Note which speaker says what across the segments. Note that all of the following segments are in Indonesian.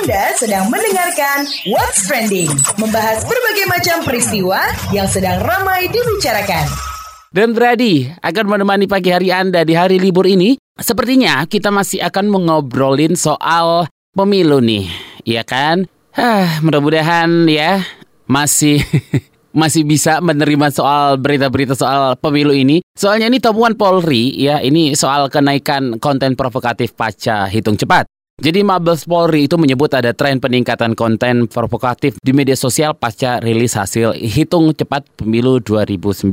Speaker 1: Anda sedang mendengarkan What's Trending, membahas berbagai macam peristiwa yang sedang ramai dibicarakan.
Speaker 2: Dan Brady akan menemani pagi hari Anda di hari libur ini. Sepertinya kita masih akan mengobrolin soal pemilu nih, ya kan? Hah, mudah-mudahan ya masih masih bisa menerima soal berita-berita soal pemilu ini. Soalnya ini temuan Polri ya, ini soal kenaikan konten provokatif pasca hitung cepat. Jadi Mabes Polri itu menyebut ada tren peningkatan konten provokatif di media sosial pasca rilis hasil hitung cepat pemilu 2019.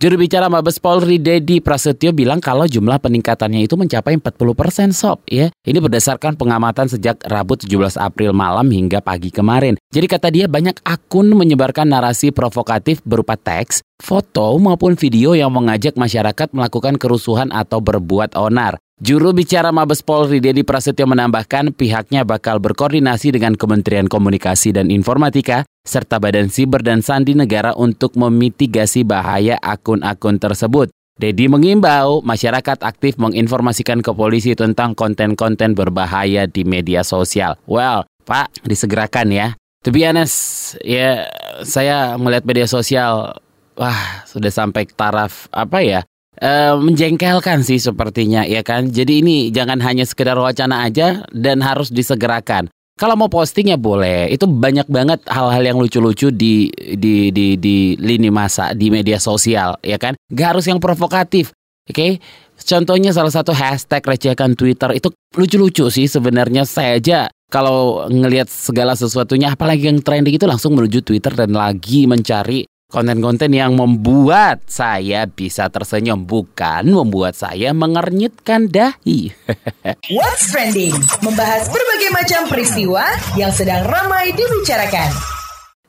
Speaker 2: Juru bicara Mabes Polri Dedi Prasetyo bilang kalau jumlah peningkatannya itu mencapai 40% sob ya. Ini berdasarkan pengamatan sejak Rabu 17 April malam hingga pagi kemarin. Jadi kata dia banyak akun menyebarkan narasi provokatif berupa teks, foto maupun video yang mengajak masyarakat melakukan kerusuhan atau berbuat onar. Juru bicara Mabes Polri Dedi Prasetyo menambahkan pihaknya bakal berkoordinasi dengan Kementerian Komunikasi dan Informatika serta Badan Siber dan Sandi Negara untuk memitigasi bahaya akun-akun tersebut. Dedi mengimbau masyarakat aktif menginformasikan ke polisi tentang konten-konten berbahaya di media sosial. Well, Pak, disegerakan ya. To be honest, ya saya melihat media sosial, wah sudah sampai taraf apa ya, Uh, menjengkelkan sih sepertinya ya kan. Jadi ini jangan hanya sekedar wacana aja dan harus disegerakan. Kalau mau posting ya boleh. Itu banyak banget hal-hal yang lucu-lucu di di di di lini masa di media sosial ya kan. Gak harus yang provokatif. Oke. Okay? Contohnya salah satu hashtag recehkan Twitter itu lucu-lucu sih sebenarnya saya aja kalau ngelihat segala sesuatunya apalagi yang trending itu langsung menuju Twitter dan lagi mencari Konten-konten yang membuat saya bisa tersenyum bukan membuat saya mengernyitkan dahi.
Speaker 1: What's trending? Membahas berbagai macam peristiwa yang sedang ramai dibicarakan.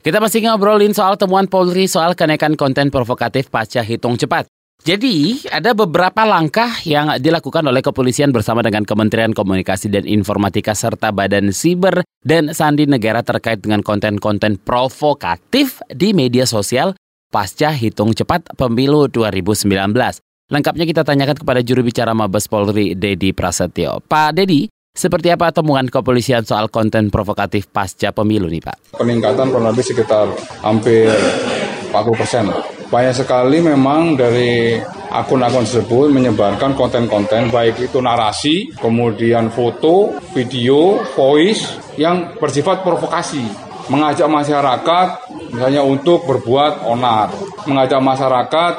Speaker 2: Kita masih ngobrolin soal temuan Polri soal kenaikan konten provokatif pasca hitung cepat. Jadi, ada beberapa langkah yang dilakukan oleh kepolisian bersama dengan Kementerian Komunikasi dan Informatika serta Badan Siber dan Sandi Negara terkait dengan konten-konten provokatif di media sosial pasca hitung cepat pemilu 2019. Lengkapnya kita tanyakan kepada juru bicara Mabes Polri, Dedi Prasetyo. Pak Dedi, seperti apa temuan kepolisian soal konten provokatif pasca pemilu nih Pak?
Speaker 3: Peningkatan kurang lebih sekitar hampir 40 persen banyak sekali memang dari akun-akun tersebut menyebarkan konten-konten baik itu narasi, kemudian foto, video, voice yang bersifat provokasi, mengajak masyarakat misalnya untuk berbuat onar, mengajak masyarakat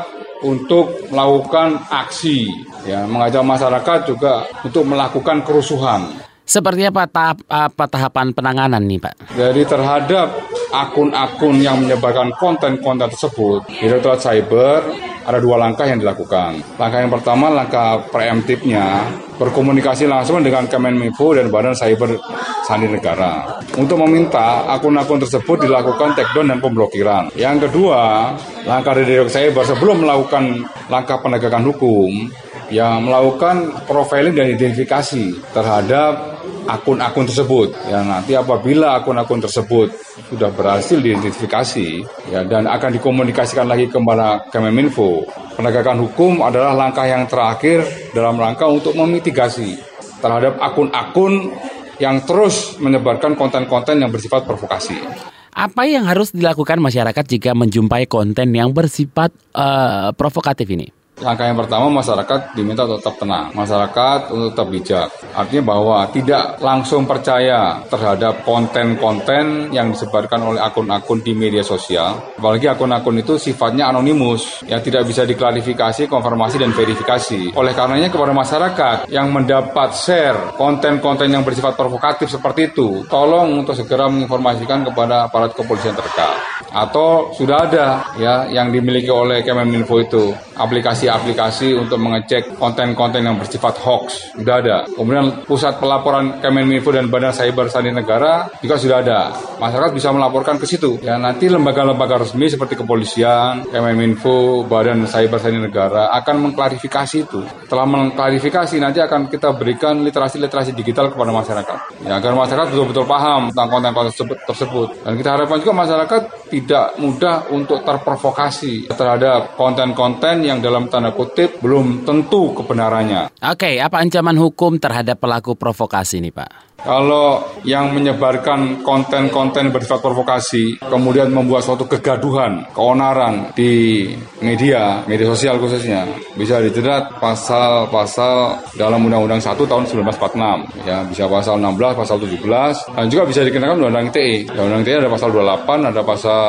Speaker 3: untuk melakukan aksi, ya, mengajak masyarakat juga untuk melakukan kerusuhan.
Speaker 2: Seperti apa tahap apa tahapan penanganan nih Pak?
Speaker 3: Jadi terhadap akun-akun yang menyebarkan konten-konten tersebut, Direktorat Cyber ada dua langkah yang dilakukan. Langkah yang pertama langkah preemptifnya berkomunikasi langsung dengan Kemenminfo dan Badan Cyber Sandi Negara untuk meminta akun-akun tersebut dilakukan takedown dan pemblokiran. Yang kedua, langkah dari Direktorat Cyber sebelum melakukan langkah penegakan hukum yang melakukan profiling dan identifikasi terhadap akun-akun tersebut. Ya nanti apabila akun-akun tersebut sudah berhasil diidentifikasi ya dan akan dikomunikasikan lagi kepada Kemeninfo, penegakan hukum adalah langkah yang terakhir dalam rangka untuk memitigasi terhadap akun-akun yang terus menyebarkan konten-konten yang bersifat provokasi.
Speaker 2: Apa yang harus dilakukan masyarakat jika menjumpai konten yang bersifat uh, provokatif ini?
Speaker 3: Langkah yang pertama masyarakat diminta tetap tenang, masyarakat untuk tetap bijak. Artinya bahwa tidak langsung percaya terhadap konten-konten yang disebarkan oleh akun-akun di media sosial. Apalagi akun-akun itu sifatnya anonimus, yang tidak bisa diklarifikasi, konfirmasi, dan verifikasi. Oleh karenanya kepada masyarakat yang mendapat share konten-konten yang bersifat provokatif seperti itu, tolong untuk segera menginformasikan kepada aparat kepolisian terdekat. Atau sudah ada ya yang dimiliki oleh Kemeninfo itu aplikasi aplikasi untuk mengecek konten-konten yang bersifat hoax. Sudah ada. Kemudian pusat pelaporan Kemenminfo dan Badan Cyber Sandi Negara juga sudah ada. Masyarakat bisa melaporkan ke situ. Ya nanti lembaga-lembaga resmi seperti kepolisian, Kemenminfo, Badan Cyber Sandi Negara akan mengklarifikasi itu. Setelah mengklarifikasi nanti akan kita berikan literasi-literasi digital kepada masyarakat. Ya agar masyarakat betul-betul paham tentang konten-konten tersebut. Dan kita harapkan juga masyarakat tidak mudah untuk terprovokasi terhadap konten-konten yang dalam tanda kutip belum tentu kebenarannya.
Speaker 2: Oke, apa ancaman hukum terhadap pelaku provokasi ini, Pak?
Speaker 3: Kalau yang menyebarkan konten-konten bersifat provokasi, kemudian membuat suatu kegaduhan, keonaran di media, media sosial khususnya, bisa dijerat pasal-pasal dalam Undang-Undang 1 tahun 1946. Ya, bisa pasal 16, pasal 17, dan juga bisa dikenakan Undang-Undang ITE. Undang-Undang ITE ada pasal 28, ada pasal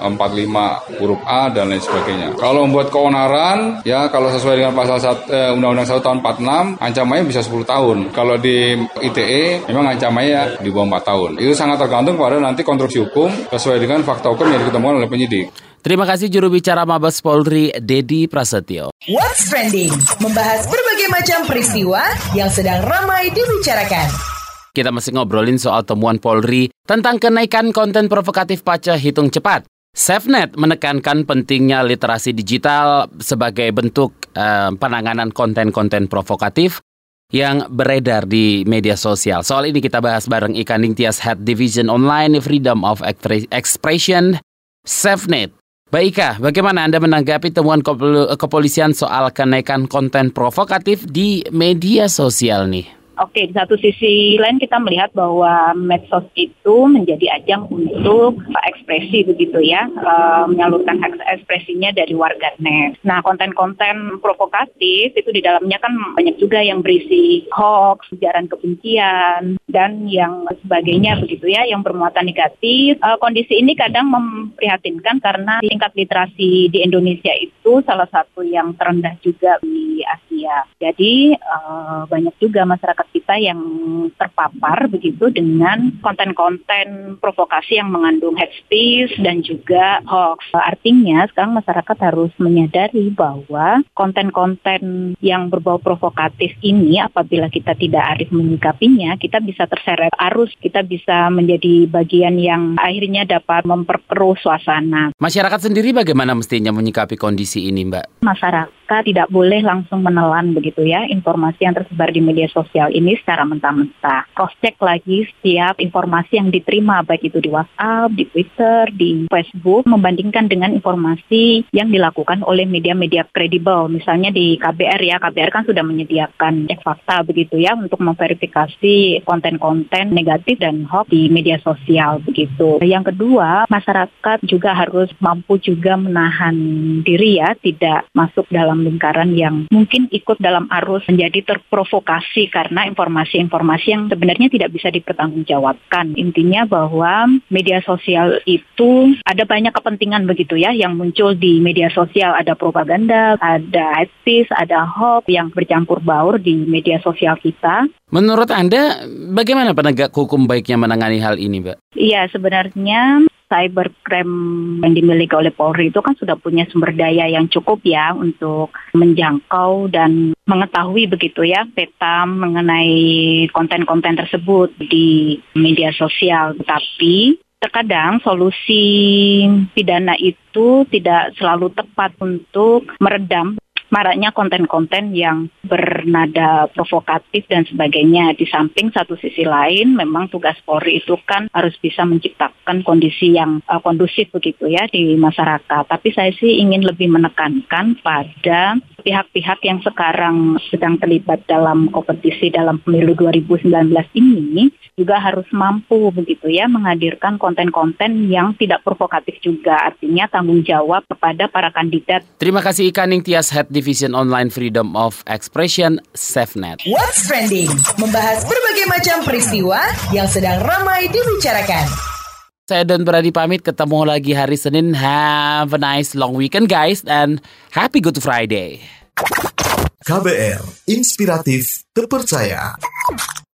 Speaker 3: 45 huruf A, dan lain sebagainya. Kalau membuat keonaran, ya kalau sesuai dengan pasal eh, Undang-Undang 1 tahun 46, ancamannya bisa 10 tahun. Kalau di ITE, memang ancamannya di bawah 4 tahun. Itu sangat tergantung pada nanti konstruksi hukum sesuai dengan fakta hukum yang diketemukan oleh penyidik.
Speaker 2: Terima kasih juru bicara Mabes Polri, Dedi Prasetyo.
Speaker 1: What's Trending, membahas berbagai macam peristiwa yang sedang ramai dibicarakan.
Speaker 2: Kita masih ngobrolin soal temuan Polri tentang kenaikan konten provokatif paca hitung cepat. SafeNet menekankan pentingnya literasi digital sebagai bentuk uh, penanganan konten-konten provokatif yang beredar di media sosial. Soal ini kita bahas bareng Ika Ningtyas Head Division Online Freedom of Expression SafeNet. Baik Ika, bagaimana Anda menanggapi temuan kepolisian soal kenaikan konten provokatif di media sosial nih?
Speaker 4: Oke, di satu sisi lain kita melihat bahwa medsos itu menjadi ajang untuk ekspresi begitu ya, e, menyalurkan ekspresinya dari warganet. Nah, konten-konten provokatif itu di dalamnya kan banyak juga yang berisi hoax, ujaran kebencian, dan yang sebagainya begitu ya, yang bermuatan negatif. E, kondisi ini kadang memprihatinkan karena tingkat literasi di Indonesia itu salah satu yang terendah juga di Asia. Jadi e, banyak juga masyarakat kita yang terpapar begitu dengan konten-konten provokasi yang mengandung hate speech dan juga hoax. Artinya sekarang masyarakat harus menyadari bahwa konten-konten yang berbau provokatif ini apabila kita tidak arif menyikapinya, kita bisa terseret arus, kita bisa menjadi bagian yang akhirnya dapat memperkeruh suasana.
Speaker 2: Masyarakat sendiri bagaimana mestinya menyikapi kondisi ini, Mbak?
Speaker 4: Masyarakat tidak boleh langsung menelan begitu ya informasi yang tersebar di media sosial ini secara mentah-mentah. Cross check lagi setiap informasi yang diterima baik itu di WhatsApp, di Twitter, di Facebook membandingkan dengan informasi yang dilakukan oleh media-media kredibel. Misalnya di KBR ya, KBR kan sudah menyediakan cek fakta begitu ya untuk memverifikasi konten-konten negatif dan hoax di media sosial begitu. Yang kedua, masyarakat juga harus mampu juga menahan diri ya, tidak masuk dalam lingkaran yang mungkin ikut dalam arus menjadi terprovokasi karena informasi-informasi yang sebenarnya tidak bisa dipertanggungjawabkan. Intinya bahwa media sosial itu ada banyak kepentingan begitu ya yang muncul di media sosial. Ada propaganda, ada hate ada hoax yang bercampur baur di media sosial kita.
Speaker 2: Menurut Anda, bagaimana penegak hukum baiknya menangani hal ini, Mbak?
Speaker 4: Iya, sebenarnya cybercrime yang dimiliki oleh Polri itu kan sudah punya sumber daya yang cukup ya untuk menjangkau dan mengetahui begitu ya peta mengenai konten-konten tersebut di media sosial. Tapi terkadang solusi pidana itu tidak selalu tepat untuk meredam maraknya konten-konten yang bernada provokatif dan sebagainya. Di samping satu sisi lain, memang tugas Polri itu kan harus bisa menciptakan kondisi yang uh, kondusif begitu ya di masyarakat. Tapi saya sih ingin lebih menekankan pada pihak-pihak yang sekarang sedang terlibat dalam kompetisi dalam pemilu 2019 ini juga harus mampu begitu ya menghadirkan konten-konten yang tidak provokatif juga artinya tanggung jawab kepada para kandidat.
Speaker 2: Terima kasih Ika Tias Head Division Online Freedom of Expression SafeNet.
Speaker 1: What's trending? Membahas berbagai macam peristiwa yang sedang ramai dibicarakan.
Speaker 2: Saya dan Beradi pamit ketemu lagi hari Senin. Have a nice long weekend guys and happy Good Friday.
Speaker 5: KBR, inspiratif, terpercaya.